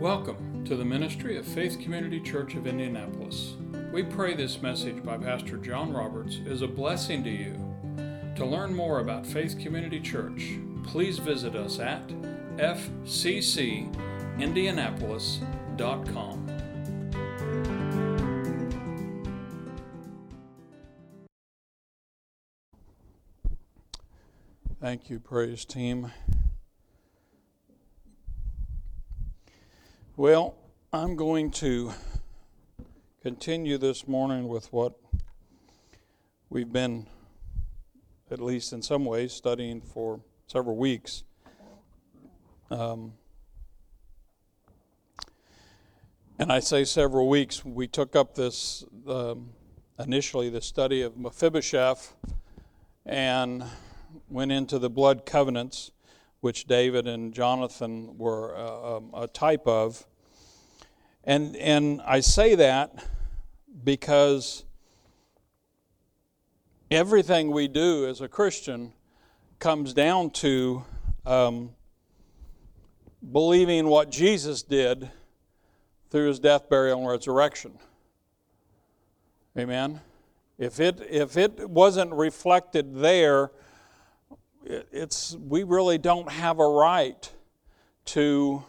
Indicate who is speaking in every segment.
Speaker 1: Welcome to the ministry of Faith Community Church of Indianapolis. We pray this message by Pastor John Roberts is a blessing to you. To learn more about Faith Community Church, please visit us at fccindianapolis.com. Thank you, praise team. Well, I'm going to continue this morning with what we've been, at least in some ways, studying for several weeks. Um, and I say several weeks. We took up this um, initially the study of Mephibosheth and went into the blood covenants, which David and Jonathan were uh, um, a type of. And, and I say that because everything we do as a Christian comes down to um, believing what Jesus did through his death, burial, and resurrection. Amen. If it if it wasn't reflected there, it's we really don't have a right to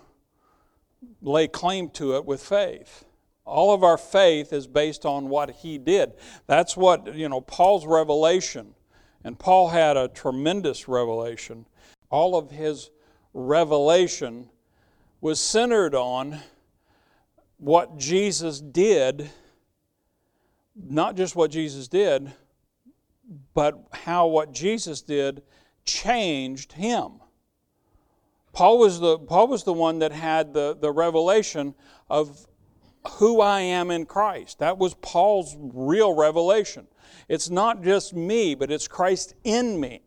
Speaker 1: lay claim to it with faith. All of our faith is based on what he did. That's what, you know, Paul's revelation, and Paul had a tremendous revelation. All of his revelation was centered on what Jesus did, not just what Jesus did, but how what Jesus did changed him. Paul was the, Paul was the one that had the, the revelation of who I am in Christ. That was Paul's real revelation. It's not just me, but it's Christ in me.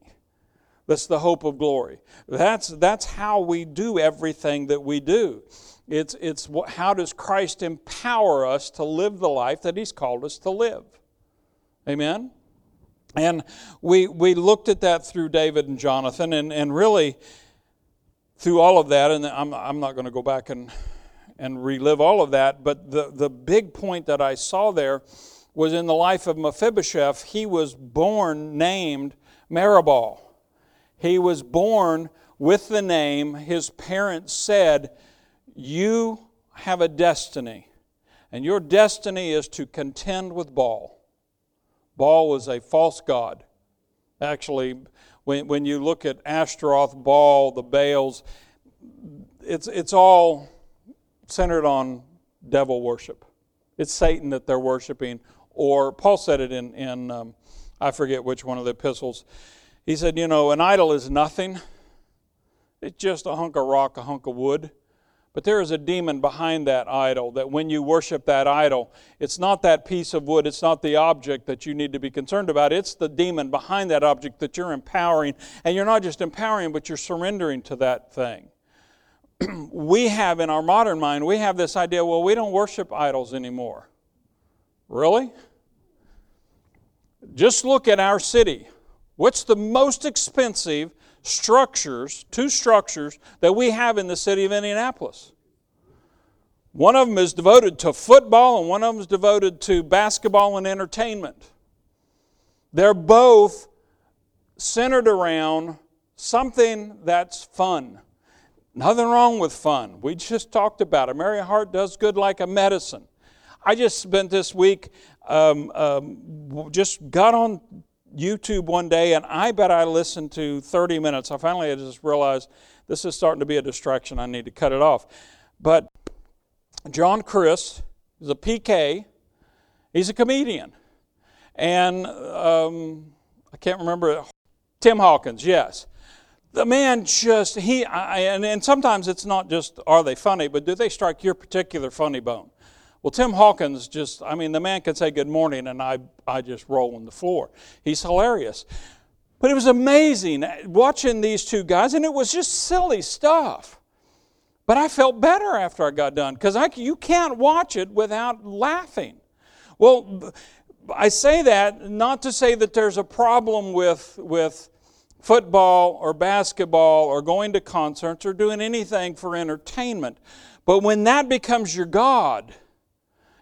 Speaker 1: That's the hope of glory. That's, that's how we do everything that we do. It's, it's how does Christ empower us to live the life that He's called us to live? Amen? And we, we looked at that through David and Jonathan, and, and really, through all of that, and I'm, I'm not going to go back and, and relive all of that, but the, the big point that I saw there was in the life of Mephibosheth, he was born named Meribah. He was born with the name, his parents said, You have a destiny, and your destiny is to contend with Baal. Baal was a false god. Actually, when, when you look at Ashtaroth, Baal, the Baals, it's, it's all centered on devil worship. It's Satan that they're worshiping. Or Paul said it in, in um, I forget which one of the epistles. He said, You know, an idol is nothing, it's just a hunk of rock, a hunk of wood. But there is a demon behind that idol that when you worship that idol, it's not that piece of wood, it's not the object that you need to be concerned about. It's the demon behind that object that you're empowering. And you're not just empowering, but you're surrendering to that thing. we have in our modern mind, we have this idea well, we don't worship idols anymore. Really? Just look at our city. What's the most expensive structures, two structures that we have in the city of Indianapolis. One of them is devoted to football, and one of them is devoted to basketball and entertainment. They're both centered around something that's fun. Nothing wrong with fun. We just talked about it. Merry Heart does good like a medicine. I just spent this week, um, um, just got on YouTube one day, and I bet I listened to 30 minutes. I finally just realized this is starting to be a distraction. I need to cut it off. But John Crist is a PK. He's a comedian, and um, I can't remember Tim Hawkins. Yes, the man just he I, and, and sometimes it's not just are they funny, but do they strike your particular funny bone? Well, Tim Hawkins just, I mean, the man can say good morning and I, I just roll on the floor. He's hilarious. But it was amazing watching these two guys, and it was just silly stuff. But I felt better after I got done because you can't watch it without laughing. Well, I say that not to say that there's a problem with, with football or basketball or going to concerts or doing anything for entertainment. But when that becomes your God,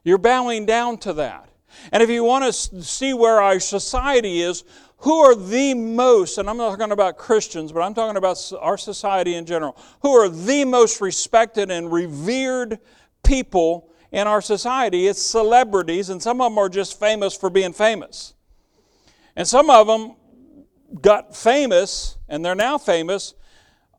Speaker 1: you're bowing down to that. And if you want to see where our society is, who are the most, and I'm not talking about Christians, but I'm talking about our society in general, who are the most respected and revered people in our society? It's celebrities, and some of them are just famous for being famous. And some of them got famous, and they're now famous,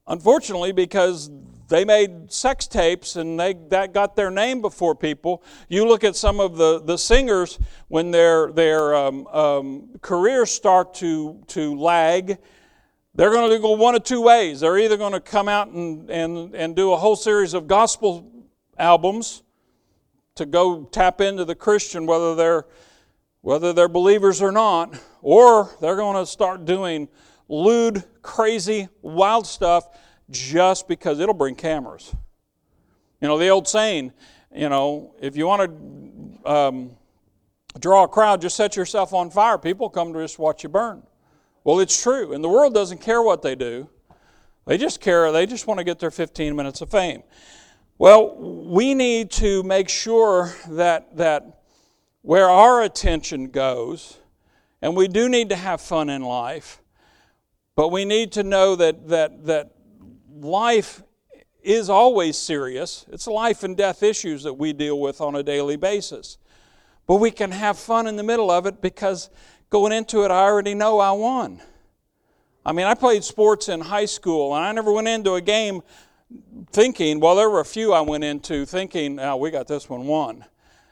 Speaker 1: unfortunately, because they made sex tapes and they, that got their name before people. You look at some of the, the singers when their, their um, um, careers start to, to lag, they're going to go one of two ways. They're either going to come out and, and, and do a whole series of gospel albums to go tap into the Christian, whether they're, whether they're believers or not, or they're going to start doing lewd, crazy, wild stuff just because it'll bring cameras. You know, the old saying, you know, if you want to um, draw a crowd, just set yourself on fire. People come to just watch you burn. Well, it's true. And the world doesn't care what they do. They just care, they just want to get their 15 minutes of fame. Well, we need to make sure that, that where our attention goes, and we do need to have fun in life, but we need to know that, that, that life is always serious. It's life and death issues that we deal with on a daily basis. But we can have fun in the middle of it because going into it, I already know I won. I mean, I played sports in high school, and I never went into a game thinking, well, there were a few I went into thinking, oh, we got this one won.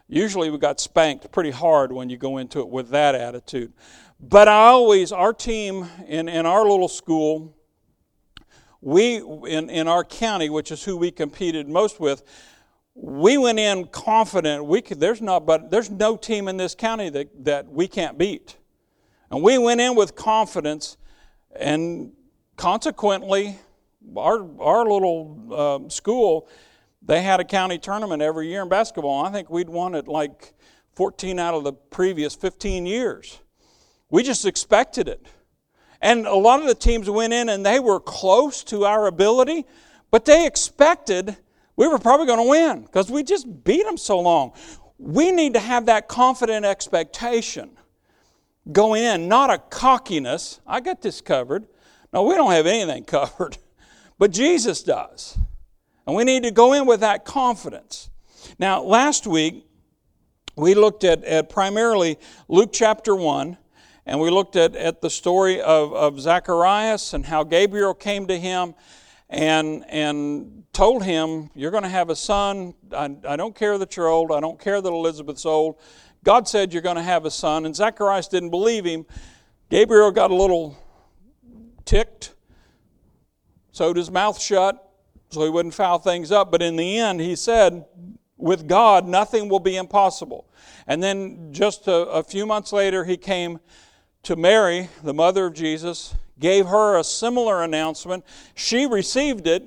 Speaker 1: Usually we got spanked pretty hard when you go into it with that attitude. But I always, our team in, in our little school, we in, in our county, which is who we competed most with, we went in confident we could there's not but there's no team in this county that, that we can't beat. And we went in with confidence and consequently our our little uh, school they had a county tournament every year in basketball. I think we'd won it like 14 out of the previous 15 years. We just expected it. And a lot of the teams went in and they were close to our ability, but they expected we were probably going to win because we just beat them so long. We need to have that confident expectation going in, not a cockiness. I got this covered. No, we don't have anything covered, but Jesus does. And we need to go in with that confidence. Now, last week, we looked at, at primarily Luke chapter 1 and we looked at, at the story of, of Zacharias and how Gabriel came to him and, and told him, You're going to have a son. I, I don't care that you're old. I don't care that Elizabeth's old. God said you're going to have a son. And Zacharias didn't believe him. Gabriel got a little ticked, sewed his mouth shut so he wouldn't foul things up. But in the end, he said, With God, nothing will be impossible. And then just a, a few months later, he came to Mary, the mother of Jesus, gave her a similar announcement. She received it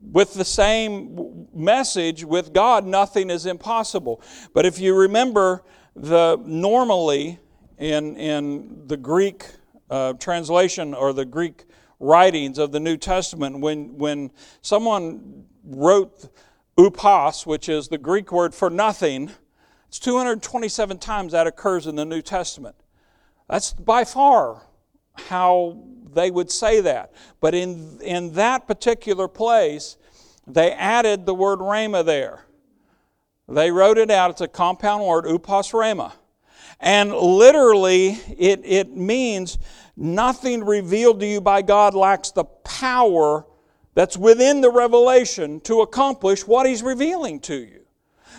Speaker 1: with the same message with God, nothing is impossible. But if you remember, the normally in, in the Greek uh, translation or the Greek writings of the New Testament, when, when someone wrote upas, which is the Greek word for nothing, it's 227 times that occurs in the New Testament. That's by far how they would say that. But in, in that particular place, they added the word rhema there. They wrote it out. It's a compound word, upas rhema. And literally, it, it means nothing revealed to you by God lacks the power that's within the revelation to accomplish what He's revealing to you.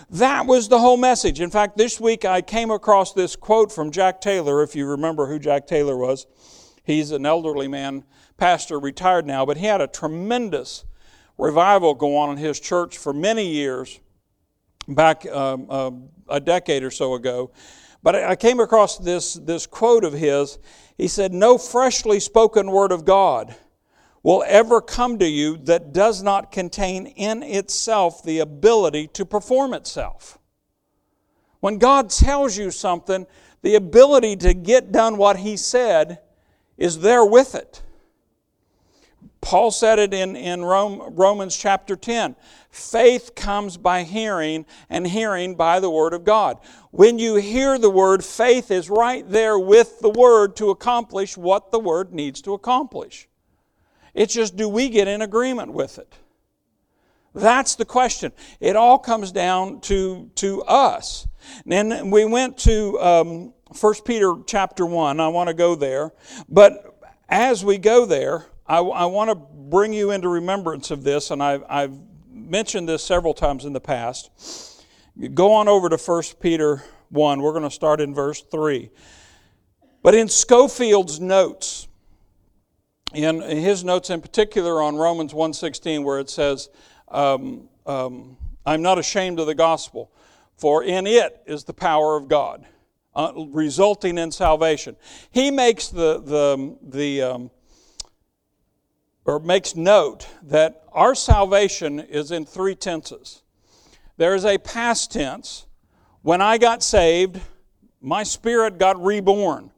Speaker 1: That was the whole message. In fact, this week I came across this quote from Jack Taylor, if you remember who Jack Taylor was. He's an elderly man, pastor, retired now, but he had a tremendous revival go on in his church for many years, back um, uh, a decade or so ago. But I came across this, this quote of his. He said, No freshly spoken word of God will ever come to you that does not contain in itself the ability to perform itself. When God tells you something, the ability to get done what He said is there with it. Paul said it in, in Rome, Romans chapter 10. Faith comes by hearing, and hearing by the Word of God. When you hear the Word, faith is right there with the Word to accomplish what the Word needs to accomplish. It's just, do we get in agreement with it? That's the question. It all comes down to, to us. And then we went to um, 1 Peter chapter 1. I want to go there. But as we go there, I, I want to bring you into remembrance of this, and I've, I've mentioned this several times in the past. Go on over to 1 Peter 1. We're going to start in verse 3. But in Scofield's notes, in his notes in particular on Romans 1.16, where it says, um, um, I'm not ashamed of the gospel, for in it is the power of God, uh, resulting in salvation. He makes the, the, the um, or makes note that our salvation is in three tenses. There is a past tense. When I got saved, my spirit got reborn.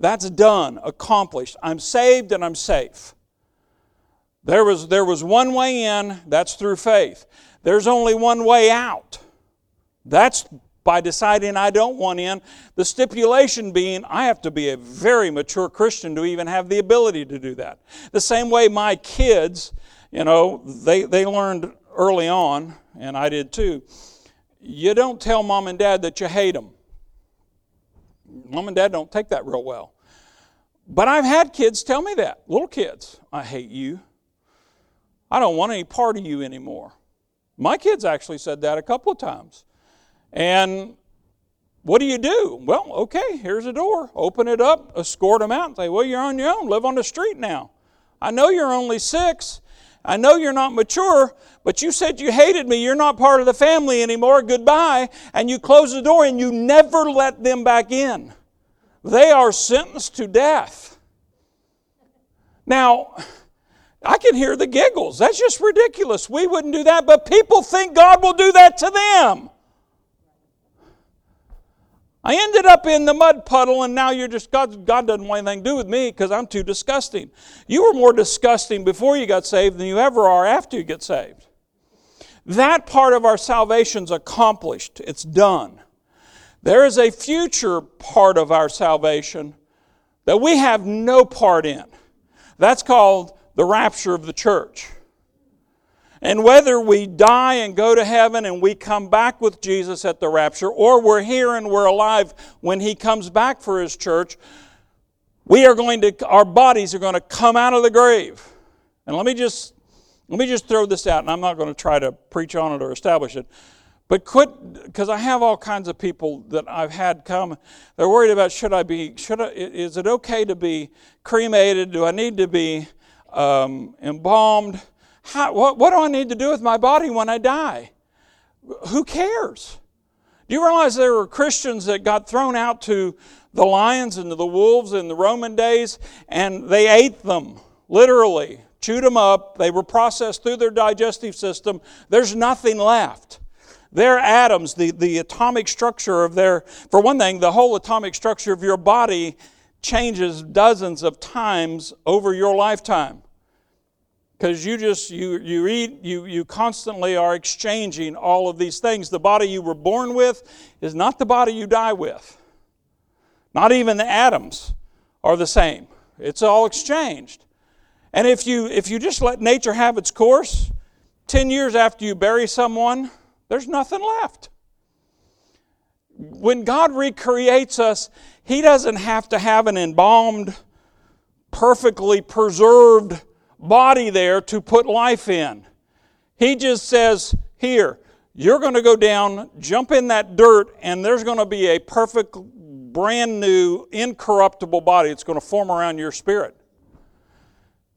Speaker 1: That's done, accomplished. I'm saved and I'm safe. There was, there was one way in, that's through faith. There's only one way out. That's by deciding I don't want in. The stipulation being I have to be a very mature Christian to even have the ability to do that. The same way my kids, you know, they, they learned early on, and I did too, you don't tell mom and dad that you hate them. Mom and dad don't take that real well. But I've had kids tell me that, little kids, I hate you. I don't want any part of you anymore. My kids actually said that a couple of times. And what do you do? Well, okay, here's a door. Open it up, escort them out, and say, Well, you're on your own. Live on the street now. I know you're only six. I know you're not mature, but you said you hated me. You're not part of the family anymore. Goodbye. And you close the door and you never let them back in. They are sentenced to death. Now, I can hear the giggles. That's just ridiculous. We wouldn't do that, but people think God will do that to them. I ended up in the mud puddle, and now you're just, God, God doesn't want anything to do with me because I'm too disgusting. You were more disgusting before you got saved than you ever are after you get saved. That part of our salvation's accomplished, it's done. There is a future part of our salvation that we have no part in. That's called the rapture of the church. And whether we die and go to heaven and we come back with Jesus at the rapture, or we're here and we're alive when He comes back for His church, we are going to, our bodies are going to come out of the grave. And let me just, let me just throw this out, and I'm not going to try to preach on it or establish it. But quit, because I have all kinds of people that I've had come. They're worried about should I be, should I, is it okay to be cremated? Do I need to be um, embalmed? How, what, what do I need to do with my body when I die? Who cares? Do you realize there were Christians that got thrown out to the lions and to the wolves in the Roman days and they ate them, literally, chewed them up. They were processed through their digestive system. There's nothing left. Their atoms, the, the atomic structure of their, for one thing, the whole atomic structure of your body changes dozens of times over your lifetime because you just you you eat you you constantly are exchanging all of these things. The body you were born with is not the body you die with. Not even the atoms are the same. It's all exchanged. And if you if you just let nature have its course 10 years after you bury someone there's nothing left. When god recreates us he doesn't have to have an embalmed perfectly preserved body there to put life in. He just says, Here, you're going to go down, jump in that dirt, and there's going to be a perfect, brand new, incorruptible body. It's going to form around your spirit.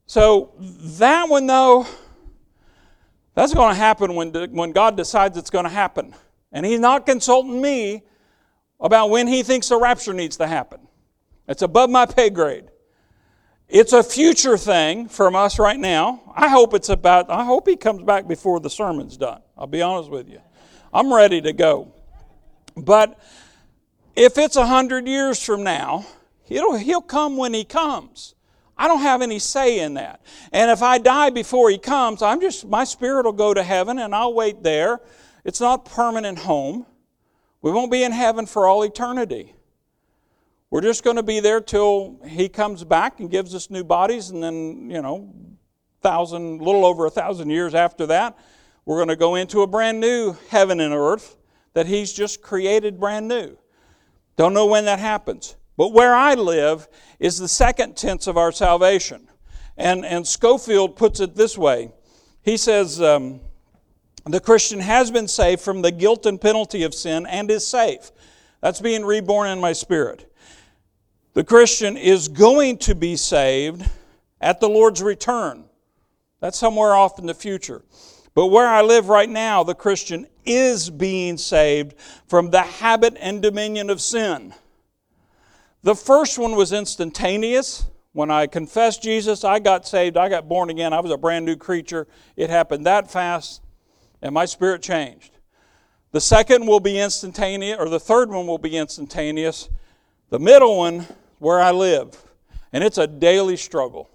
Speaker 1: So, that one, though, that's going to happen when, when God decides it's going to happen. And He's not consulting me about when He thinks the rapture needs to happen. It's above my pay grade. It's a future thing from us right now. I hope it's about, I hope he comes back before the sermon's done. I'll be honest with you. I'm ready to go. But if it's a hundred years from now, he'll, he'll come when he comes. I don't have any say in that. And if I die before he comes, I'm just my spirit will go to heaven and I'll wait there. It's not permanent home. We won't be in heaven for all eternity. We're just going to be there till he comes back and gives us new bodies, and then, you know, thousand, little over a thousand years after that, we're going to go into a brand new heaven and earth that he's just created brand new. Don't know when that happens. But where I live is the second tense of our salvation. And, and Scofield puts it this way He says, um, The Christian has been saved from the guilt and penalty of sin and is safe. That's being reborn in my spirit. The Christian is going to be saved at the Lord's return. That's somewhere off in the future. But where I live right now, the Christian is being saved from the habit and dominion of sin. The first one was instantaneous. When I confessed Jesus, I got saved, I got born again, I was a brand new creature. It happened that fast, and my spirit changed. The second will be instantaneous, or the third one will be instantaneous. The middle one, where I live, and it's a daily struggle.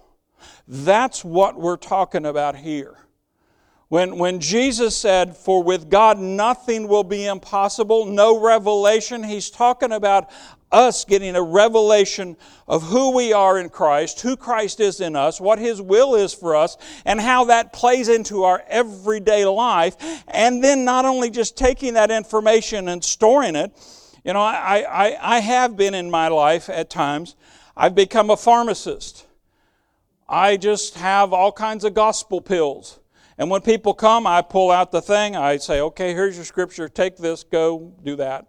Speaker 1: That's what we're talking about here. When, when Jesus said, For with God nothing will be impossible, no revelation, he's talking about us getting a revelation of who we are in Christ, who Christ is in us, what his will is for us, and how that plays into our everyday life. And then not only just taking that information and storing it, you know, I, I, I have been in my life at times, I've become a pharmacist. I just have all kinds of gospel pills. And when people come, I pull out the thing. I say, okay, here's your scripture. Take this, go, do that.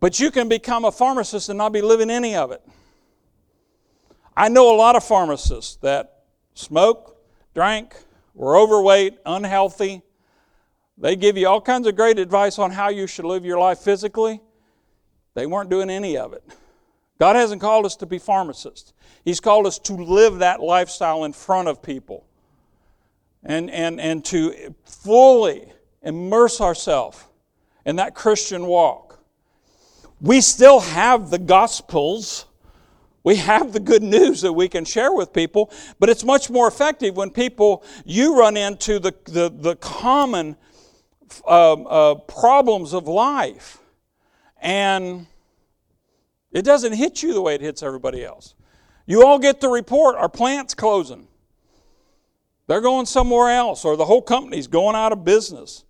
Speaker 1: But you can become a pharmacist and not be living any of it. I know a lot of pharmacists that smoke, drank, were overweight, unhealthy. They give you all kinds of great advice on how you should live your life physically. They weren't doing any of it. God hasn't called us to be pharmacists. He's called us to live that lifestyle in front of people and, and, and to fully immerse ourselves in that Christian walk. We still have the Gospels. We have the good news that we can share with people, but it's much more effective when people, you run into the, the, the common uh, uh, problems of life. And it doesn't hit you the way it hits everybody else. You all get the report our plant's closing. They're going somewhere else, or the whole company's going out of business.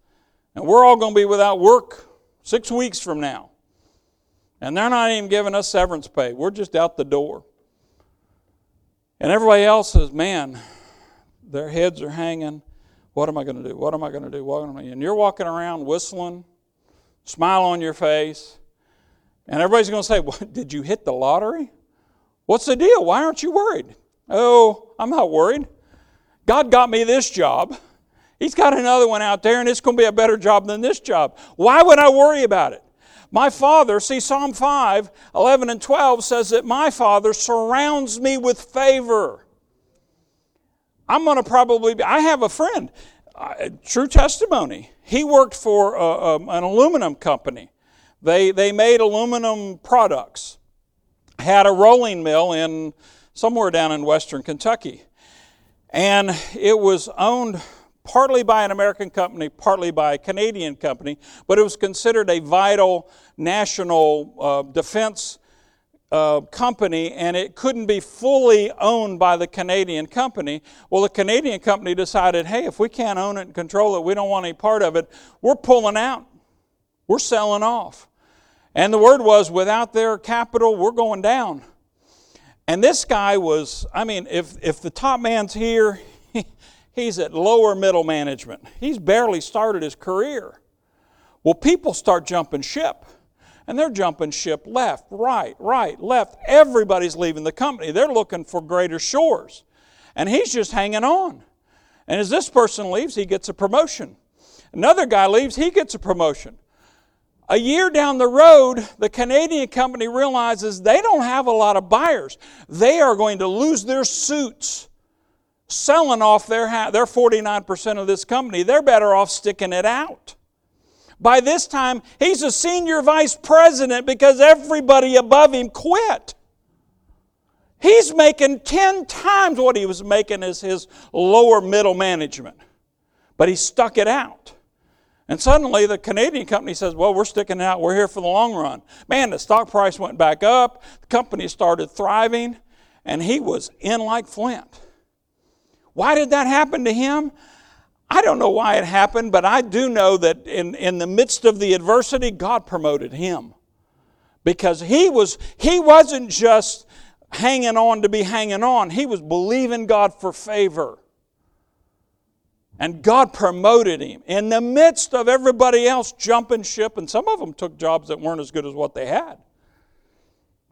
Speaker 1: And we're all going to be without work six weeks from now. And they're not even giving us severance pay. We're just out the door. And everybody else says, man, their heads are hanging. What am I going to do? What am I going to do? What am I? And you're walking around whistling, smile on your face, and everybody's going to say, Did you hit the lottery? What's the deal? Why aren't you worried? Oh, I'm not worried. God got me this job. He's got another one out there, and it's going to be a better job than this job. Why would I worry about it? My Father, see, Psalm 5, 11 and 12 says that my Father surrounds me with favor. I'm going to probably be, I have a friend, uh, true testimony. He worked for uh, um, an aluminum company. They, they made aluminum products, had a rolling mill in somewhere down in western Kentucky. And it was owned partly by an American company, partly by a Canadian company, but it was considered a vital national uh, defense uh, company, and it couldn't be fully owned by the Canadian company. Well, the Canadian company decided, hey, if we can't own it and control it, we don't want any part of it, we're pulling out, we're selling off. And the word was, without their capital, we're going down. And this guy was, I mean, if, if the top man's here, he's at lower middle management. He's barely started his career. Well, people start jumping ship. And they're jumping ship left, right, right, left. Everybody's leaving the company. They're looking for greater shores. And he's just hanging on. And as this person leaves, he gets a promotion. Another guy leaves, he gets a promotion. A year down the road, the Canadian company realizes they don't have a lot of buyers. They are going to lose their suits selling off their, their 49% of this company. They're better off sticking it out. By this time, he's a senior vice president because everybody above him quit. He's making 10 times what he was making as his lower middle management. But he stuck it out. And suddenly the Canadian company says, Well, we're sticking out. We're here for the long run. Man, the stock price went back up. The company started thriving. And he was in like flint. Why did that happen to him? I don't know why it happened, but I do know that in, in the midst of the adversity, God promoted him. Because he was he wasn't just hanging on to be hanging on, he was believing God for favor. And God promoted him in the midst of everybody else jumping ship, and some of them took jobs that weren't as good as what they had.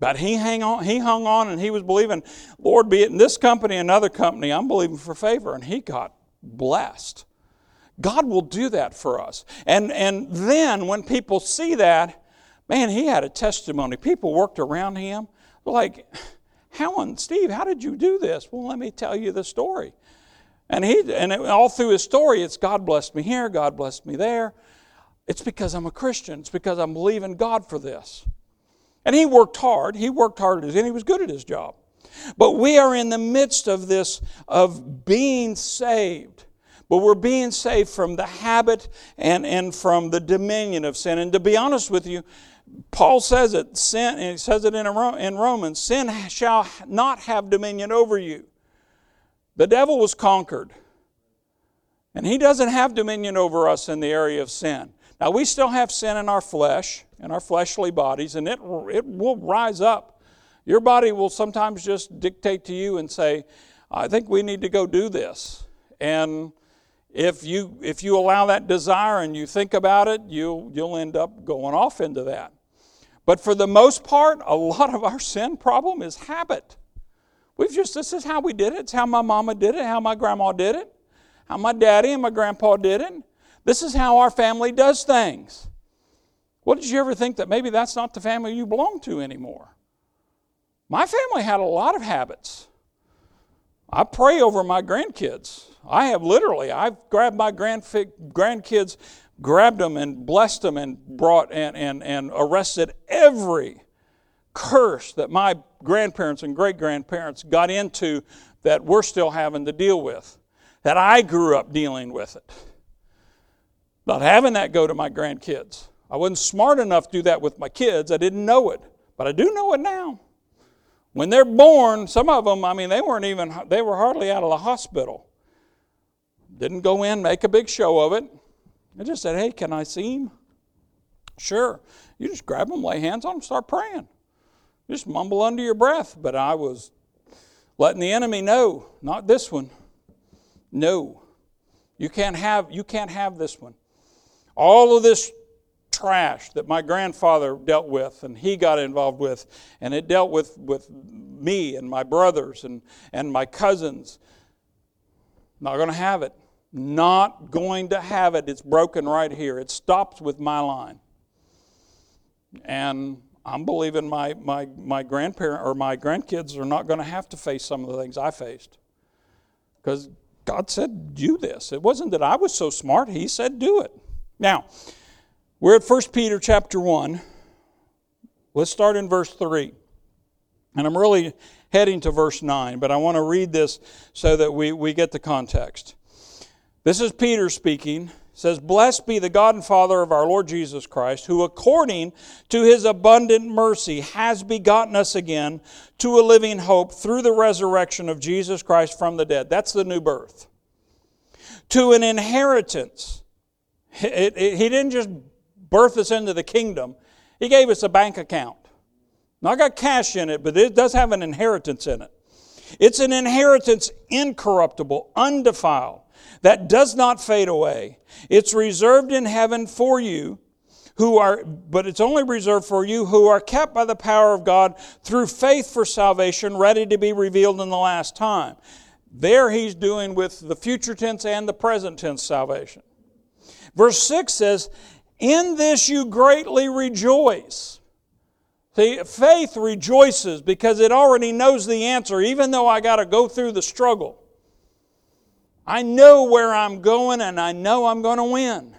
Speaker 1: But he hang on, he hung on and he was believing, Lord, be it in this company, another company, I'm believing for favor. And he got blessed. God will do that for us. And, and then when people see that, man, he had a testimony. People worked around him like, Helen, Steve, how did you do this? Well, let me tell you the story. And he and all through his story, it's God blessed me here, God blessed me there. It's because I'm a Christian. It's because I'm believing God for this. And he worked hard. He worked hard and he was good at his job. But we are in the midst of this, of being saved. But we're being saved from the habit and, and from the dominion of sin. And to be honest with you, Paul says it, sin, and he says it in, in Romans, sin shall not have dominion over you. The devil was conquered. And he doesn't have dominion over us in the area of sin. Now, we still have sin in our flesh, in our fleshly bodies, and it, it will rise up. Your body will sometimes just dictate to you and say, I think we need to go do this. And if you, if you allow that desire and you think about it, you'll, you'll end up going off into that. But for the most part, a lot of our sin problem is habit. We've just, this is how we did it. It's how my mama did it, how my grandma did it, how my daddy and my grandpa did it. This is how our family does things. What did you ever think that maybe that's not the family you belong to anymore? My family had a lot of habits. I pray over my grandkids. I have literally, I've grabbed my grandkids, grabbed them and blessed them and brought and, and, and arrested every curse that my grandparents and great grandparents got into that we're still having to deal with, that I grew up dealing with it. Not having that go to my grandkids. I wasn't smart enough to do that with my kids. I didn't know it, but I do know it now. When they're born, some of them, I mean, they weren't even, they were hardly out of the hospital. Didn't go in, make a big show of it. I just said, hey, can I see him? Sure. You just grab them, lay hands on them, start praying. Just mumble under your breath. But I was letting the enemy know, not this one. No. You can't have, you can't have this one. All of this trash that my grandfather dealt with and he got involved with, and it dealt with, with me and my brothers and, and my cousins. Not going to have it. Not going to have it. It's broken right here. It stops with my line. And I'm believing my, my, my grandparent or my grandkids are not going to have to face some of the things I faced. Because God said, do this. It wasn't that I was so smart. He said, do it. Now, we're at 1 Peter chapter 1. Let's start in verse 3. And I'm really heading to verse 9, but I want to read this so that we, we get the context. This is Peter speaking says, Blessed be the God and Father of our Lord Jesus Christ, who according to his abundant mercy has begotten us again to a living hope through the resurrection of Jesus Christ from the dead. That's the new birth. To an inheritance. It, it, he didn't just birth us into the kingdom, he gave us a bank account. Not got cash in it, but it does have an inheritance in it. It's an inheritance incorruptible, undefiled that does not fade away. It's reserved in heaven for you who are, but it's only reserved for you who are kept by the power of God through faith for salvation, ready to be revealed in the last time. There he's doing with the future tense and the present tense salvation. Verse 6 says, In this you greatly rejoice. See, faith rejoices because it already knows the answer, even though I got to go through the struggle. I know where I'm going and I know I'm going to win.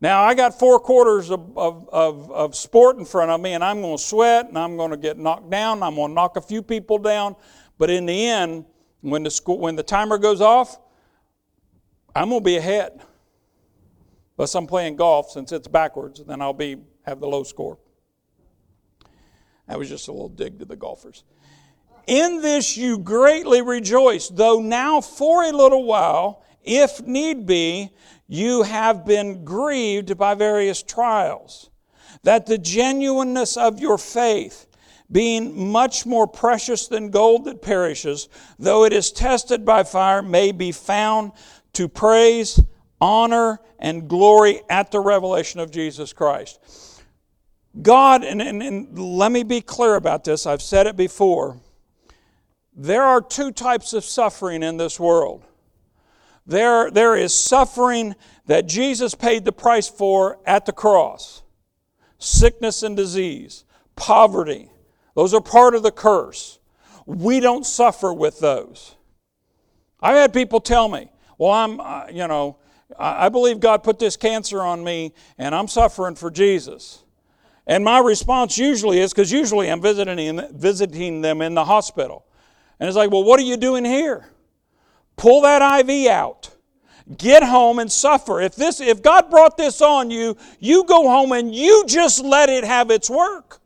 Speaker 1: Now, I got four quarters of, of, of, of sport in front of me, and I'm going to sweat, and I'm going to get knocked down, I'm going to knock a few people down. But in the end, when the, school, when the timer goes off, I'm going to be ahead. Unless I'm playing golf, since it's backwards, then I'll be have the low score. That was just a little dig to the golfers. In this you greatly rejoice, though now for a little while, if need be, you have been grieved by various trials, that the genuineness of your faith, being much more precious than gold that perishes, though it is tested by fire, may be found to praise, honor, and glory at the revelation of Jesus Christ. God, and, and, and let me be clear about this, I've said it before. There are two types of suffering in this world. There, there is suffering that Jesus paid the price for at the cross sickness and disease, poverty. Those are part of the curse. We don't suffer with those. I've had people tell me, well, I'm, uh, you know, I believe God put this cancer on me and I'm suffering for Jesus. And my response usually is because usually I'm visiting, visiting them in the hospital. And it's like, well, what are you doing here? Pull that IV out. Get home and suffer. If this if God brought this on you, you go home and you just let it have its work.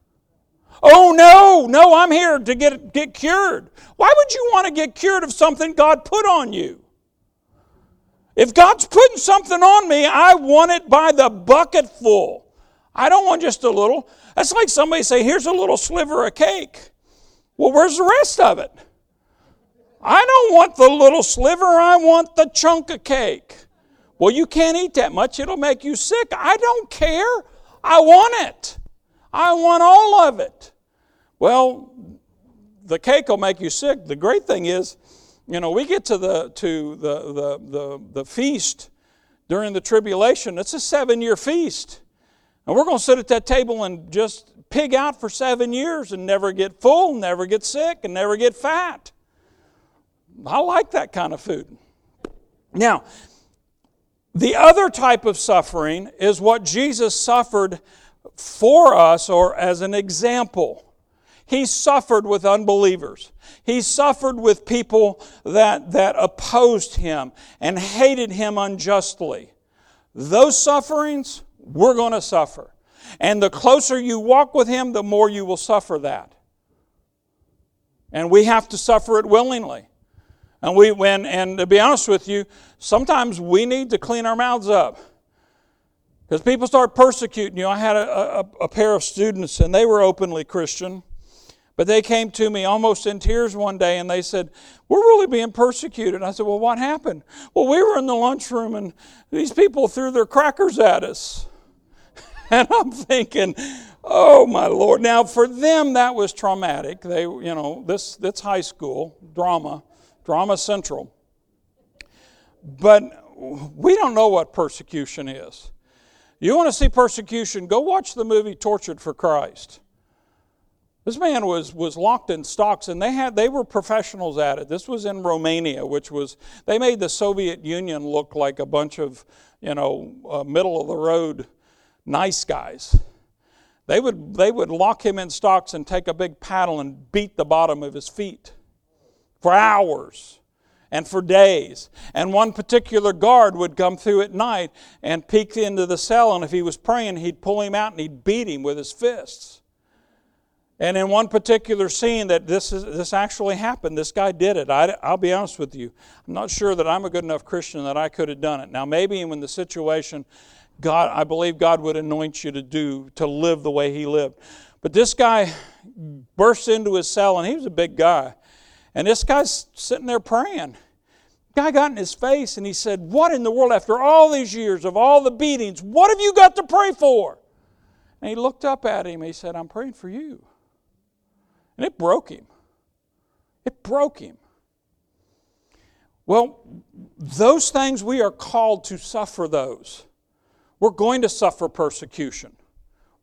Speaker 1: Oh no, no, I'm here to get get cured. Why would you want to get cured of something God put on you? If God's putting something on me, I want it by the bucket full. I don't want just a little. That's like somebody say, here's a little sliver of cake. Well, where's the rest of it? I don't want the little sliver, I want the chunk of cake. Well, you can't eat that much, it'll make you sick. I don't care. I want it. I want all of it. Well, the cake will make you sick. The great thing is, you know, we get to the to the the the, the feast during the tribulation. It's a seven year feast. And we're going to sit at that table and just pig out for seven years and never get full, never get sick, and never get fat. I like that kind of food. Now, the other type of suffering is what Jesus suffered for us or as an example. He suffered with unbelievers. He suffered with people that, that opposed him and hated him unjustly. Those sufferings, we're going to suffer. And the closer you walk with him, the more you will suffer that. And we have to suffer it willingly. And we when and to be honest with you, sometimes we need to clean our mouths up. Because people start persecuting you. I had a, a, a, pair of students and they were openly Christian. But they came to me almost in tears one day and they said, We're really being persecuted. I said, Well, what happened? Well, we were in the lunchroom and these people threw their crackers at us. and I'm thinking, Oh my Lord. Now for them that was traumatic. They, you know, this that's high school drama. Drama Central. But we don't know what persecution is. You want to see persecution? Go watch the movie Tortured for Christ. This man was, was locked in stocks, and they had they were professionals at it. This was in Romania, which was they made the Soviet Union look like a bunch of you know uh, middle of the road nice guys. They would they would lock him in stocks and take a big paddle and beat the bottom of his feet for hours and for days. And one particular guard would come through at night and peek into the cell, and if he was praying, he'd pull him out and he'd beat him with his fists. And in one particular scene that this, is, this actually happened, this guy did it. I, will be honest with you. I'm not sure that I'm a good enough Christian that I could have done it. Now, maybe when the situation, God, I believe God would anoint you to do, to live the way he lived. But this guy bursts into his cell, and he was a big guy. And this guy's sitting there praying. Guy got in his face and he said, What in the world, after all these years of all the beatings, what have you got to pray for? And he looked up at him. He said, I'm praying for you. And it broke him. It broke him. Well, those things we are called to suffer those. We're going to suffer persecution.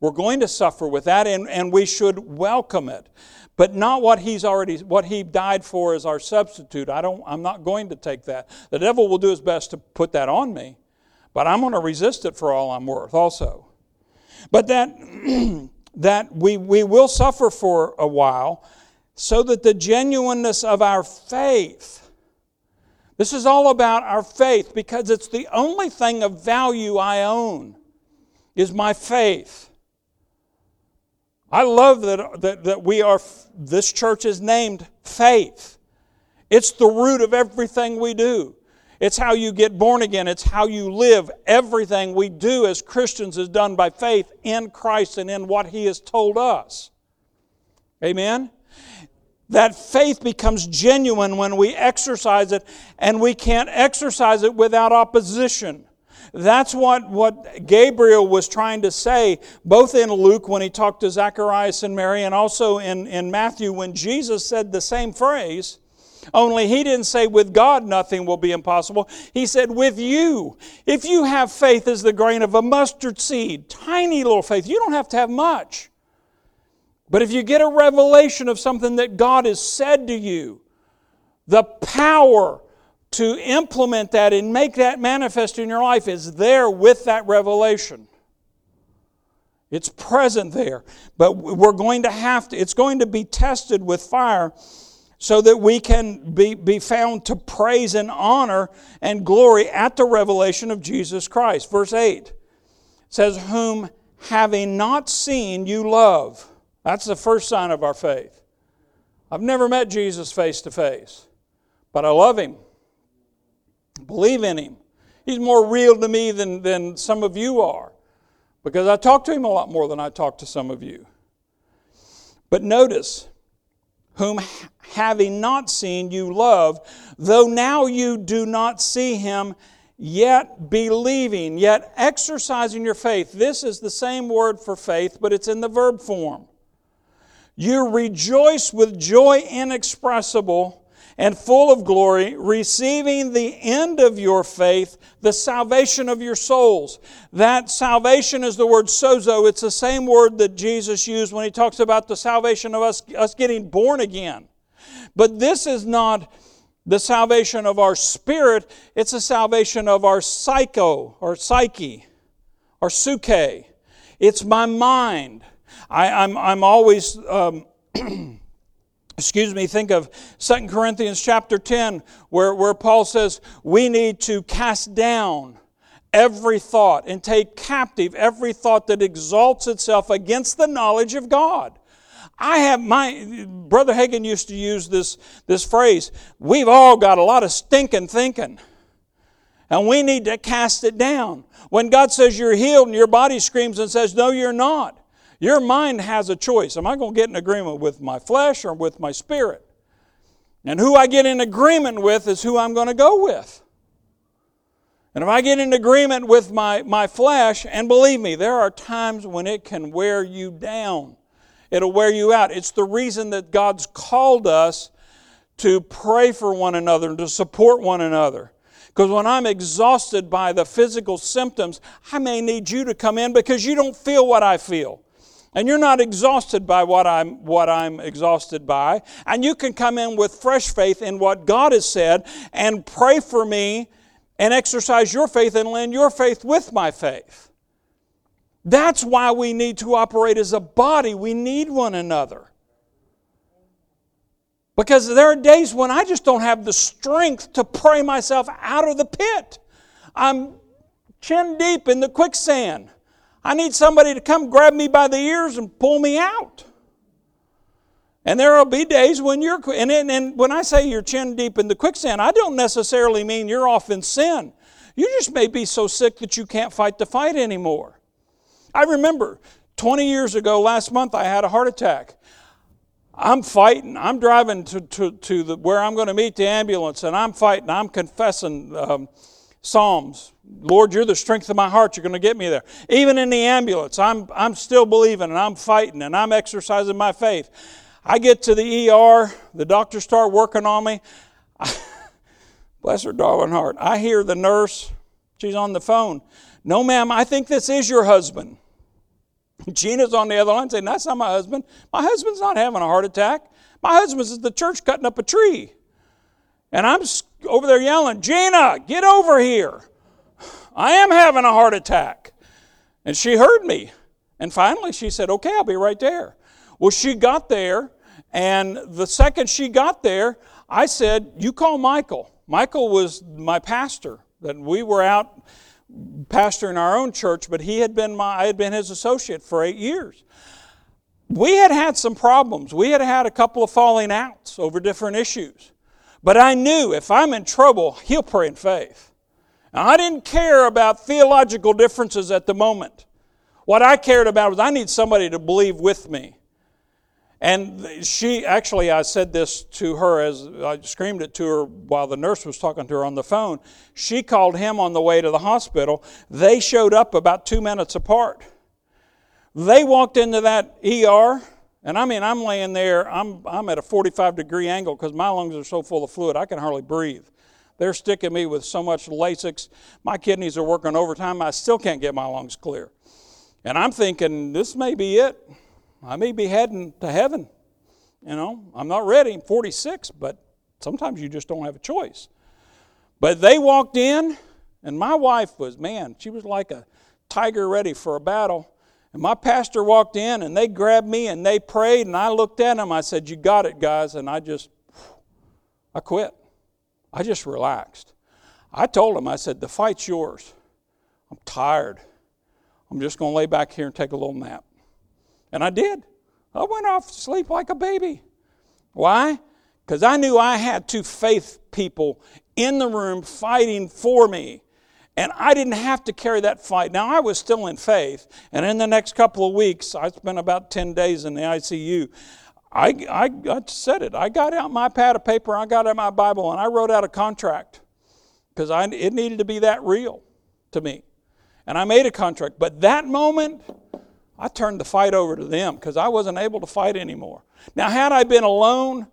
Speaker 1: We're going to suffer with that, and, and we should welcome it but not what he's already what he died for as our substitute i don't i'm not going to take that the devil will do his best to put that on me but I'm going to resist it for all I'm worth also. But that, that we, we will suffer for a while so that the genuineness of our faith, this is all about our faith because it's the only thing of value I own is my faith. I love that, that, that we are, this church is named faith. It's the root of everything we do. It's how you get born again. It's how you live. Everything we do as Christians is done by faith in Christ and in what He has told us. Amen? That faith becomes genuine when we exercise it, and we can't exercise it without opposition. That's what, what Gabriel was trying to say, both in Luke when he talked to Zacharias and Mary, and also in, in Matthew when Jesus said the same phrase. Only he didn't say, with God nothing will be impossible. He said, with you. If you have faith as the grain of a mustard seed, tiny little faith, you don't have to have much. But if you get a revelation of something that God has said to you, the power to implement that and make that manifest in your life is there with that revelation. It's present there. But we're going to have to, it's going to be tested with fire so that we can be, be found to praise and honor and glory at the revelation of Jesus Christ. Verse 8 says, Whom having not seen you love. That's the first sign of our faith. I've never met Jesus face to face, but I love him, believe in him. He's more real to me than, than some of you are because I talk to him a lot more than I talk to some of you. But notice, whom having not seen you love, though now you do not see him, yet believing, yet exercising your faith. This is the same word for faith, but it's in the verb form. You rejoice with joy inexpressible and full of glory, receiving the end of your faith, the salvation of your souls. That salvation is the word sozo. It's the same word that Jesus used when he talks about the salvation of us, us getting born again. But this is not the salvation of our spirit, it's a salvation of our psycho, or psyche, or suke. It's my mind. I, am I'm, I'm always. Um, excuse me, think of 2 Corinthians chapter 10, where, where Paul says we need to cast down every thought and take captive every thought that exalts itself against the knowledge of God. I have my brother Hagin used to use this, this phrase, we've all got a lot of stinking thinking. And we need to cast it down. When God says you're healed and your body screams and says, No, you're not. Your mind has a choice. Am I going to get in agreement with my flesh or with my spirit? And who I get in agreement with is who I'm going to go with. And if I get in agreement with my, my flesh, and believe me, there are times when it can wear you down. It'll wear you out. It's the reason that God's called us to pray for one another and to support one another. Because when I'm exhausted by the physical symptoms, I may need you to come in because you don't feel what I feel and you're not exhausted by what I'm, what I'm exhausted by, and you can come in with fresh faith in what God has said and pray for me and exercise your faith and lend your faith with my faith. That's why we need to operate as a body. We need one another. Because there are days when I just don't have the strength to pray myself out of the pit. I'm chin deep in the quicksand. I need somebody to come grab me by the ears and pull me out. And there will be days when you're, and, and when I say you're chin deep in the quicksand, I don't necessarily mean you're off in sin. You just may be so sick that you can't fight the fight anymore. I remember 20 years ago, last month, I had a heart attack. I'm fighting. I'm driving to, to, to the, where I'm going to meet the ambulance, and I'm fighting. I'm confessing um, Psalms Lord, you're the strength of my heart. You're going to get me there. Even in the ambulance, I'm, I'm still believing and I'm fighting and I'm exercising my faith. I get to the ER, the doctors start working on me. bless her darling heart. I hear the nurse, she's on the phone. No, ma'am, I think this is your husband. Gina's on the other line saying, That's not my husband. My husband's not having a heart attack. My husband's at the church cutting up a tree. And I'm over there yelling, Gina, get over here. I am having a heart attack. And she heard me. And finally she said, Okay, I'll be right there. Well, she got there, and the second she got there, I said, You call Michael. Michael was my pastor. That we were out pastoring our own church, but he had been my, I had been his associate for eight years. We had had some problems. We had had a couple of falling outs over different issues. But I knew if I'm in trouble, he'll pray in faith. And I didn't care about theological differences at the moment. What I cared about was I need somebody to believe with me. And she, actually, I said this to her as I screamed it to her while the nurse was talking to her on the phone. She called him on the way to the hospital. They showed up about two minutes apart. They walked into that ER, and I mean, I'm laying there, I'm, I'm at a 45 degree angle because my lungs are so full of fluid, I can hardly breathe. They're sticking me with so much Lasix. My kidneys are working overtime, I still can't get my lungs clear. And I'm thinking, this may be it. I may be heading to heaven. You know, I'm not ready. I'm 46, but sometimes you just don't have a choice. But they walked in, and my wife was, man, she was like a tiger ready for a battle. And my pastor walked in, and they grabbed me and they prayed, and I looked at them. I said, You got it, guys. And I just, I quit. I just relaxed. I told them, I said, The fight's yours. I'm tired. I'm just going to lay back here and take a little nap. And I did. I went off to sleep like a baby. Why? Because I knew I had two faith people in the room fighting for me. And I didn't have to carry that fight. Now, I was still in faith. And in the next couple of weeks, I spent about 10 days in the ICU. I, I, I said it. I got out my pad of paper, I got out my Bible, and I wrote out a contract because it needed to be that real to me. And I made a contract. But that moment, I turned the fight over to them because I wasn't able to fight anymore. Now, had I been alone,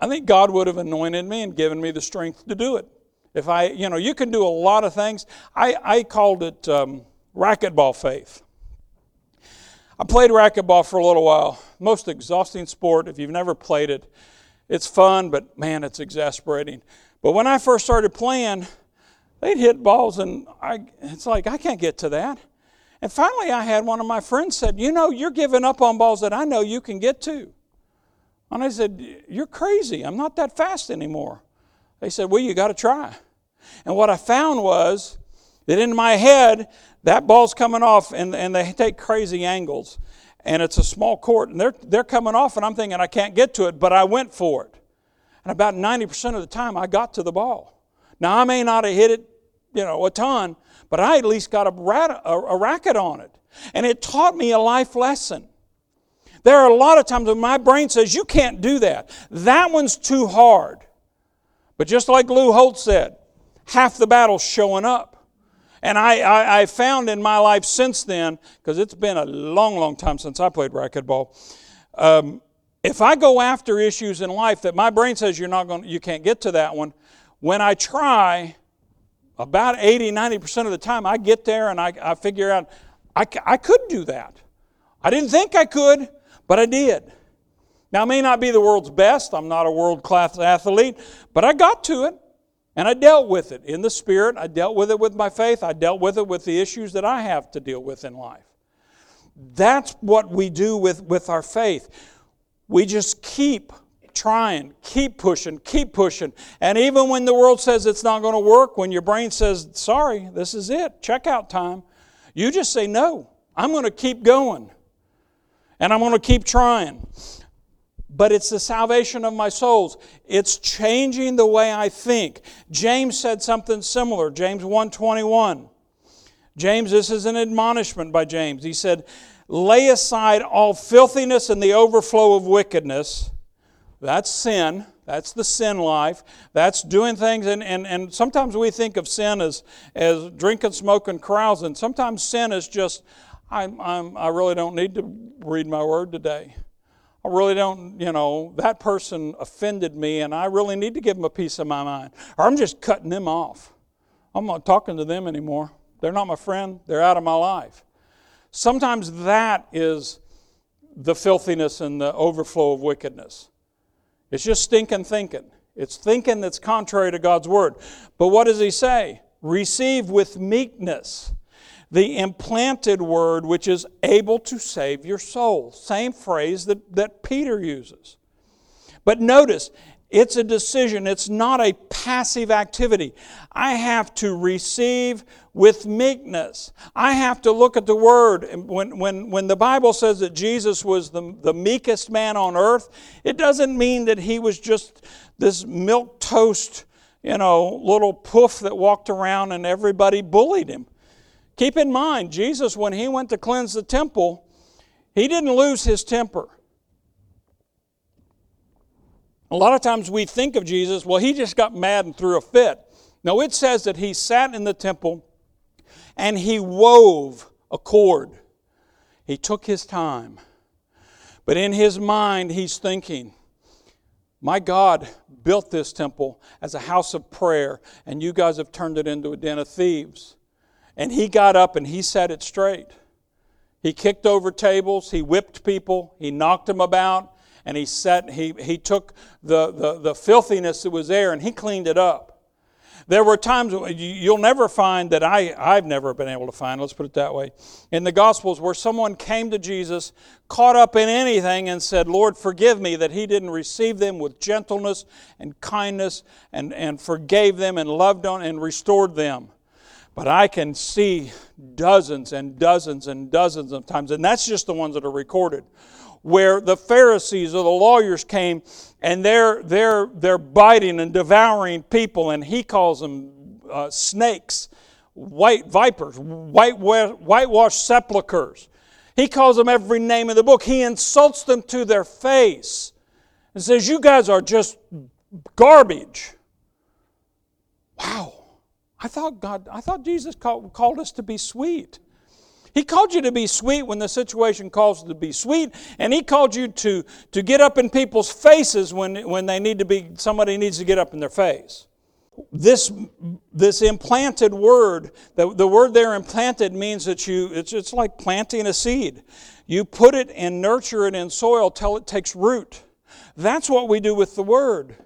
Speaker 1: I think God would have anointed me and given me the strength to do it. If I, you know, you can do a lot of things. I, I called it um, racquetball faith. I played racquetball for a little while. Most exhausting sport. If you've never played it, it's fun, but man, it's exasperating. But when I first started playing, they'd hit balls, and I, it's like I can't get to that. And finally, I had one of my friends said, "You know, you're giving up on balls that I know you can get to." And I said, "You're crazy. I'm not that fast anymore." They said, "Well, you got to try." And what I found was that in my head, that ball's coming off, and, and they take crazy angles, and it's a small court, and they're they're coming off, and I'm thinking I can't get to it, but I went for it. And about 90% of the time, I got to the ball. Now I may not have hit it, you know, a ton, but I at least got a, rat, a, a racket on it. And it taught me a life lesson. There are a lot of times when my brain says, You can't do that. That one's too hard. But just like Lou Holtz said, half the battle's showing up. And I, I, I found in my life since then, because it's been a long, long time since I played racquetball, um, if I go after issues in life that my brain says you're not going, you can't get to that one, when I try, about 80, 90% of the time, I get there and I, I figure out I, I could do that. I didn't think I could, but I did. Now, I may not be the world's best, I'm not a world class athlete, but I got to it and I dealt with it in the spirit. I dealt with it with my faith. I dealt with it with the issues that I have to deal with in life. That's what we do with, with our faith. We just keep trying, keep pushing, keep pushing. And even when the world says it's not going to work, when your brain says, sorry, this is it, checkout time, you just say, no, I'm going to keep going. And I'm going to keep trying. But it's the salvation of my souls. It's changing the way I think. James said something similar, James 1:21. James, this is an admonishment by James. He said, Lay aside all filthiness and the overflow of wickedness that's sin. That's the sin life. That's doing things, and, and, and sometimes we think of sin as, as drinking, smoking, carousing. Sometimes sin is just, I'm, I'm, I really don't need to read my word today. I really don't, you know, that person offended me, and I really need to give them a piece of my mind. Or I'm just cutting them off. I'm not talking to them anymore. They're not my friend, they're out of my life. Sometimes that is the filthiness and the overflow of wickedness. It's just stinking thinking. It's thinking that's contrary to God's word. But what does he say? receive with meekness the implanted word which is able to save your soul. Same phrase that, that Peter uses. But notice, it's a decision, it's not a passive activity. I have to receive with meekness. I have to look at the Word. When, when, when the Bible says that Jesus was the, the meekest man on earth, it doesn't mean that he was just this milk toast, you know, little poof that walked around and everybody bullied him. Keep in mind, Jesus, when he went to cleanse the temple, he didn't lose his temper. A lot of times we think of Jesus, well, he just got mad and threw a fit. No, it says that he sat in the temple and he wove a cord. He took his time. But in his mind, he's thinking, my God built this temple as a house of prayer, and you guys have turned it into a den of thieves. And he got up and he set it straight. He kicked over tables, he whipped people, he knocked them about, and he set he, he took the, the, the filthiness that was there and he cleaned it up. There were times you'll never find that I, I've never been able to find, let's put it that way, in the Gospels where someone came to Jesus, caught up in anything, and said, Lord, forgive me, that he didn't receive them with gentleness and kindness and, and forgave them and loved on and restored them. But I can see dozens and dozens and dozens of times, and that's just the ones that are recorded, where the Pharisees or the lawyers came and they're, they're, they're biting and devouring people, and he calls them uh, snakes, white vipers, white, whitewashed sepulchres. He calls them every name in the book. He insults them to their face and says, You guys are just garbage. Wow. I thought God, I thought Jesus called, called us to be sweet. He called you to be sweet when the situation calls you to be sweet, and He called you to, to get up in people's faces when, when they need to be, somebody needs to get up in their face. This, this implanted word, the, the word there implanted means that you, it's, it's like planting a seed. You put it and nurture it in soil till it takes root. That's what we do with the word.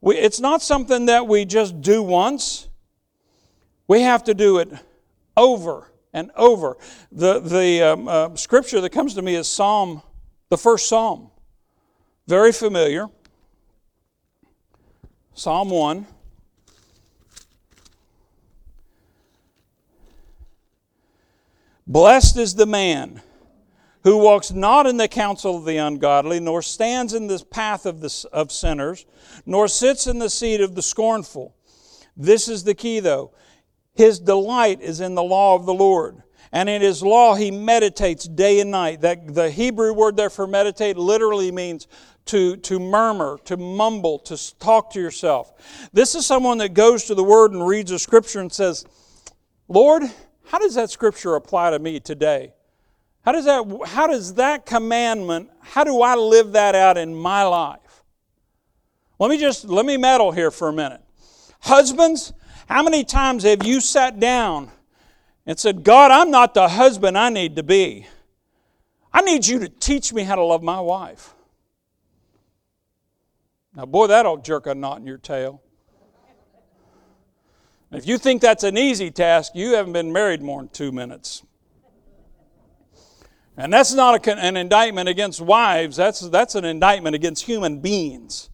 Speaker 1: We, it's not something that we just do once. We have to do it over and over. The, the um, uh, scripture that comes to me is Psalm, the first Psalm. Very familiar. Psalm 1. Blessed is the man who walks not in the counsel of the ungodly, nor stands in the path of, the, of sinners, nor sits in the seat of the scornful. This is the key, though. His delight is in the law of the Lord. And in his law he meditates day and night. That the Hebrew word there for meditate literally means to, to murmur, to mumble, to talk to yourself. This is someone that goes to the word and reads a scripture and says, Lord, how does that scripture apply to me today? How does that, how does that commandment, how do I live that out in my life? Let me just, let me meddle here for a minute. Husbands, how many times have you sat down and said, God, I'm not the husband I need to be? I need you to teach me how to love my wife. Now, boy, that'll jerk a knot in your tail. If you think that's an easy task, you haven't been married more than two minutes. And that's not a, an indictment against wives, that's, that's an indictment against human beings.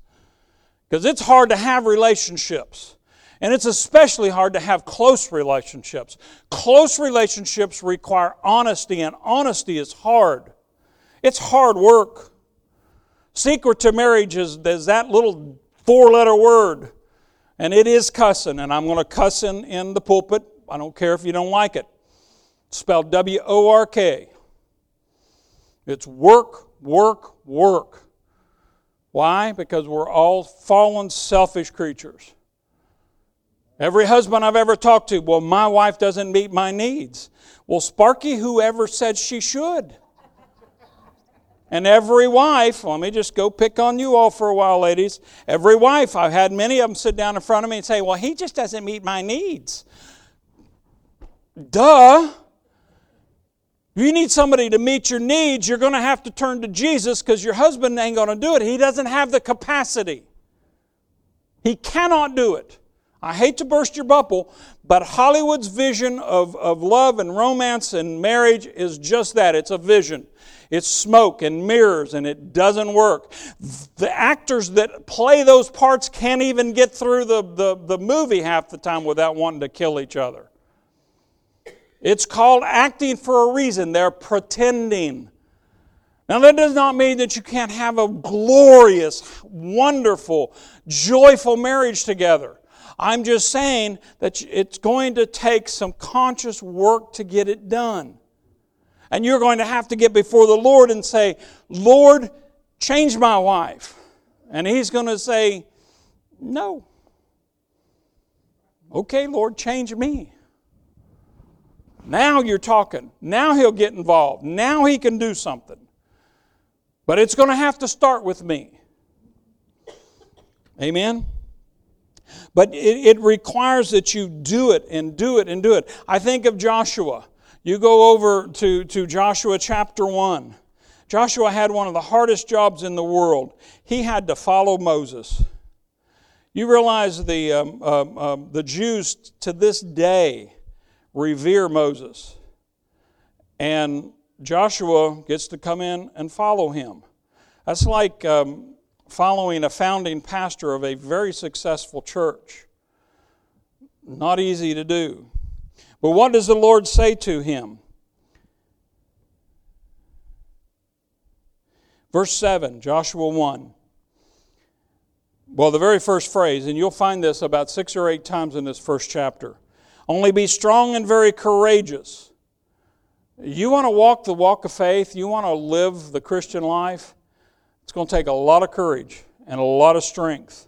Speaker 1: Because it's hard to have relationships. And it's especially hard to have close relationships. Close relationships require honesty, and honesty is hard. It's hard work. Secret to marriage is, is that little four letter word, and it is cussing, and I'm going to cuss in, in the pulpit. I don't care if you don't like it. Spelled W O R K. It's work, work, work. Why? Because we're all fallen, selfish creatures. Every husband I've ever talked to, well, my wife doesn't meet my needs. Well, Sparky, whoever said she should? And every wife, let me just go pick on you all for a while, ladies. Every wife, I've had many of them sit down in front of me and say, Well, he just doesn't meet my needs. Duh. You need somebody to meet your needs, you're going to have to turn to Jesus because your husband ain't going to do it. He doesn't have the capacity, he cannot do it. I hate to burst your bubble, but Hollywood's vision of, of love and romance and marriage is just that it's a vision. It's smoke and mirrors, and it doesn't work. The actors that play those parts can't even get through the, the, the movie half the time without wanting to kill each other. It's called acting for a reason. They're pretending. Now, that does not mean that you can't have a glorious, wonderful, joyful marriage together. I'm just saying that it's going to take some conscious work to get it done. And you're going to have to get before the Lord and say, Lord, change my wife. And He's going to say, No. Okay, Lord, change me. Now you're talking. Now He'll get involved. Now He can do something. But it's going to have to start with me. Amen? But it, it, requires that you do it and do it and do it. I think of Joshua. You go over to, to Joshua chapter 1. Joshua had one of the hardest jobs in the world. He had to follow Moses. You realize the, um, um, um, the Jews to this day revere Moses. And Joshua gets to come in and follow him. That's like um, following a founding pastor of a very successful church. Not easy to do. But what does the Lord say to him? Verse 7, Joshua 1. Well, the very first phrase, and you'll find this about six or eight times in this first chapter. Only be strong and very courageous. You want to walk the walk of faith, you want to live the Christian life, it's going to take a lot of courage and a lot of strength.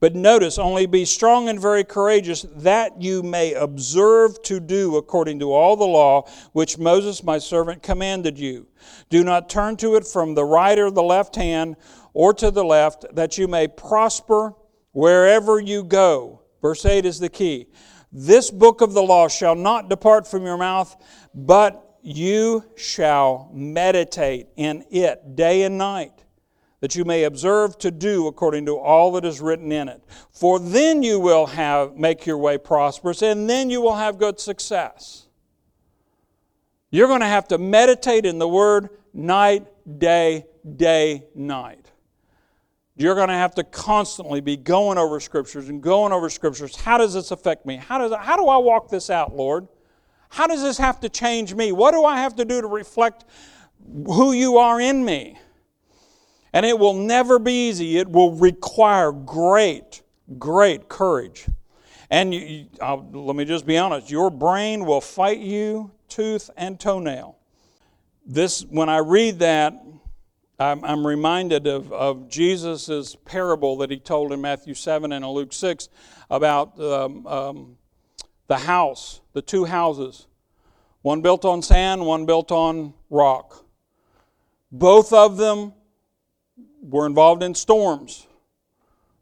Speaker 1: But notice, only be strong and very courageous, that you may observe to do according to all the law which Moses my servant commanded you. Do not turn to it from the right or the left hand or to the left, that you may prosper wherever you go. Verse 8 is the key. This book of the law shall not depart from your mouth, but you shall meditate in it day and night that you may observe to do according to all that is written in it. For then you will have make your way prosperous, and then you will have good success. You're going to have to meditate in the word night, day, day, night. You're going to have to constantly be going over scriptures and going over scriptures. How does this affect me? How, does, how do I walk this out, Lord? How does this have to change me? What do I have to do to reflect who you are in me? And it will never be easy. It will require great, great courage. And you, let me just be honest your brain will fight you tooth and toenail. This, when I read that, I'm, I'm reminded of, of Jesus' parable that he told in Matthew 7 and Luke 6 about um, um, the house, the two houses, one built on sand, one built on rock. Both of them were involved in storms.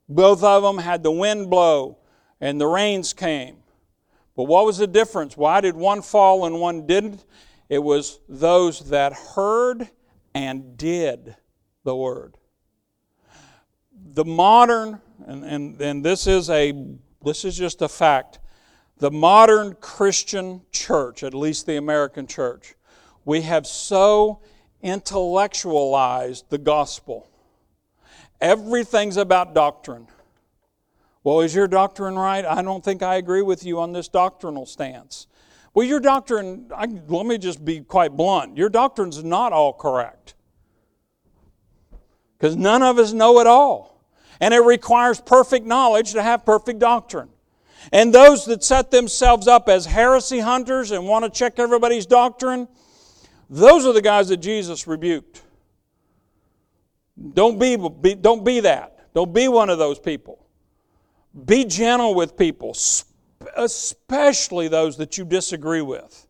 Speaker 1: Both of them had the wind blow and the rains came. But what was the difference? Why did one fall and one didn't? It was those that heard and did the word. The modern, and, and, and this is a this is just a fact. The modern Christian church, at least the American church, we have so intellectualized the gospel Everything's about doctrine. Well, is your doctrine right? I don't think I agree with you on this doctrinal stance. Well, your doctrine, I, let me just be quite blunt. Your doctrine's not all correct. Because none of us know it all. And it requires perfect knowledge to have perfect doctrine. And those that set themselves up as heresy hunters and want to check everybody's doctrine, those are the guys that Jesus rebuked. Don't be, be, don't be that. Don't be one of those people. Be gentle with people, especially those that you disagree with.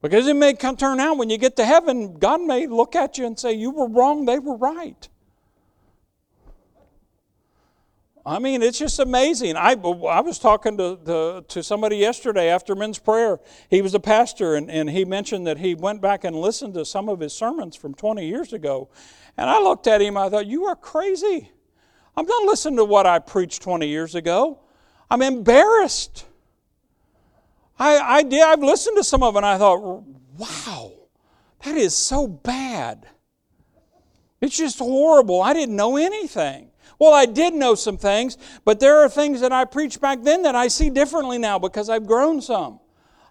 Speaker 1: Because it may come, turn out when you get to heaven, God may look at you and say, You were wrong, they were right. I mean, it's just amazing. I, I was talking to, to, to, somebody yesterday after men's prayer. He was a pastor, and, and he mentioned that he went back and listened to some of his sermons from 20 years ago. And I looked at him, I thought, You are crazy. I'm not listening to what I preached 20 years ago. I'm embarrassed. I, I did, I've listened to some of it and I thought, wow, that is so bad. It's just horrible. I didn't know anything. Well, I did know some things, but there are things that I preached back then that I see differently now because I've grown some.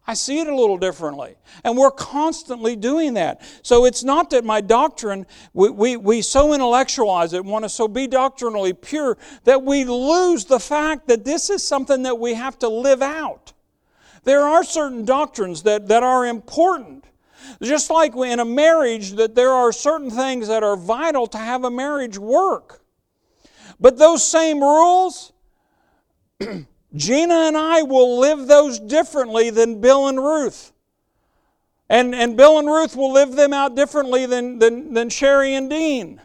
Speaker 1: I see it a little differently. And we're constantly doing that. So it's not that my doctrine, we, we, we so intellectualize it, want to so be doctrinally pure, that we lose the fact that this is something that we have to live out. There are certain doctrines that, that are important. Just like in a marriage, that there are certain things that are vital to have a marriage work. But those same rules, Gina and I will live those differently than Bill and Ruth. And, and Bill and Ruth will live them out differently than, than, than Sherry and Dean.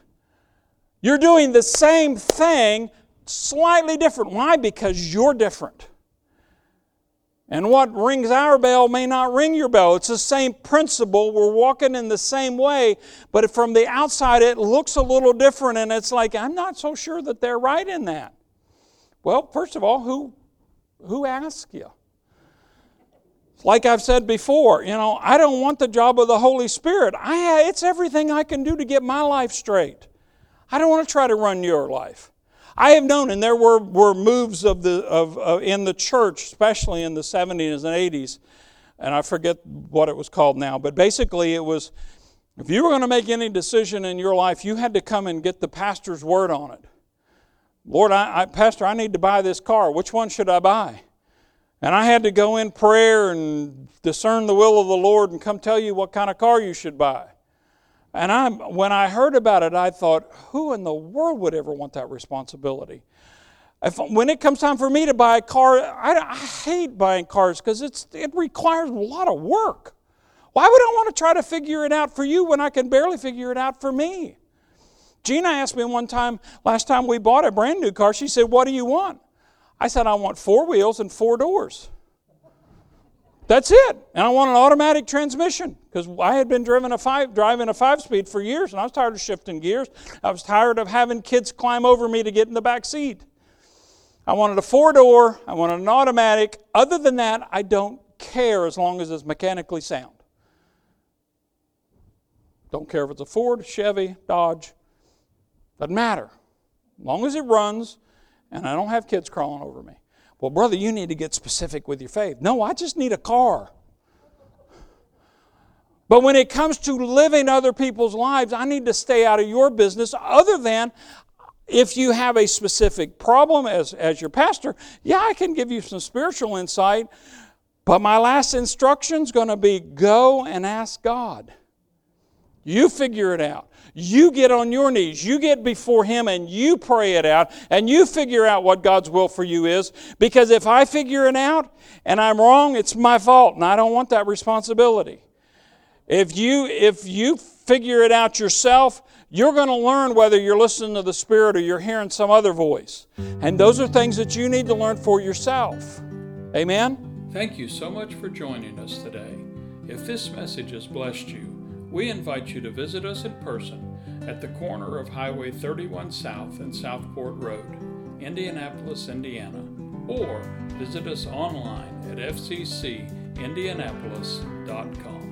Speaker 1: You're doing the same thing, slightly different. Why? Because you're different. And what rings our bell may not ring your bell. It's the same principle. We're walking in the same way, but from the outside it looks a little different, and it's like, I'm not so sure that they're right in that. Well, first of all, who, who asked you? Like I've said before, you know, I don't want the job of the Holy Spirit. I, it's everything I can do to get my life straight. I don't want to try to run your life. I have known, and there were, were moves of the, of, uh, in the church, especially in the 70s and 80s, and I forget what it was called now, but basically it was if you were going to make any decision in your life, you had to come and get the pastor's word on it. Lord, I, I, Pastor, I need to buy this car. Which one should I buy? And I had to go in prayer and discern the will of the Lord and come tell you what kind of car you should buy. And I, when I heard about it, I thought, who in the world would ever want that responsibility? If, when it comes time for me to buy a car, I, I hate buying cars because it requires a lot of work. Why would I want to try to figure it out for you when I can barely figure it out for me? Gina asked me one time, last time we bought a brand new car, she said, What do you want? I said, I want four wheels and four doors. That's it. And I want an automatic transmission because I had been driving a five, driving a five speed for years and I was tired of shifting gears. I was tired of having kids climb over me to get in the back seat. I wanted a four door, I wanted an automatic. Other than that, I don't care as long as it's mechanically sound. Don't care if it's a Ford, Chevy, Dodge. Doesn't matter. As long as it runs and I don't have kids crawling over me. Well, brother, you need to get specific with your faith. No, I just need a car. But when it comes to living other people's lives, I need to stay out of your business, other than if you have a specific problem as, as your pastor, yeah, I can give you some spiritual insight. But my last instruction is going to be go and ask God. You figure it out. You get on your knees, you get before Him, and you pray it out, and you figure out what God's will for you is. Because if I figure it out and I'm wrong, it's my fault, and I don't want that responsibility. If you, if you figure it out yourself, you're going to learn whether you're listening to the Spirit or you're hearing some other voice. And those are things that you need to learn for yourself. Amen?
Speaker 2: Thank you so much for joining us today. If this message has blessed you, we invite you to visit us in person at the corner of Highway 31 South and Southport Road, Indianapolis, Indiana, or visit us online at fccindianapolis.com.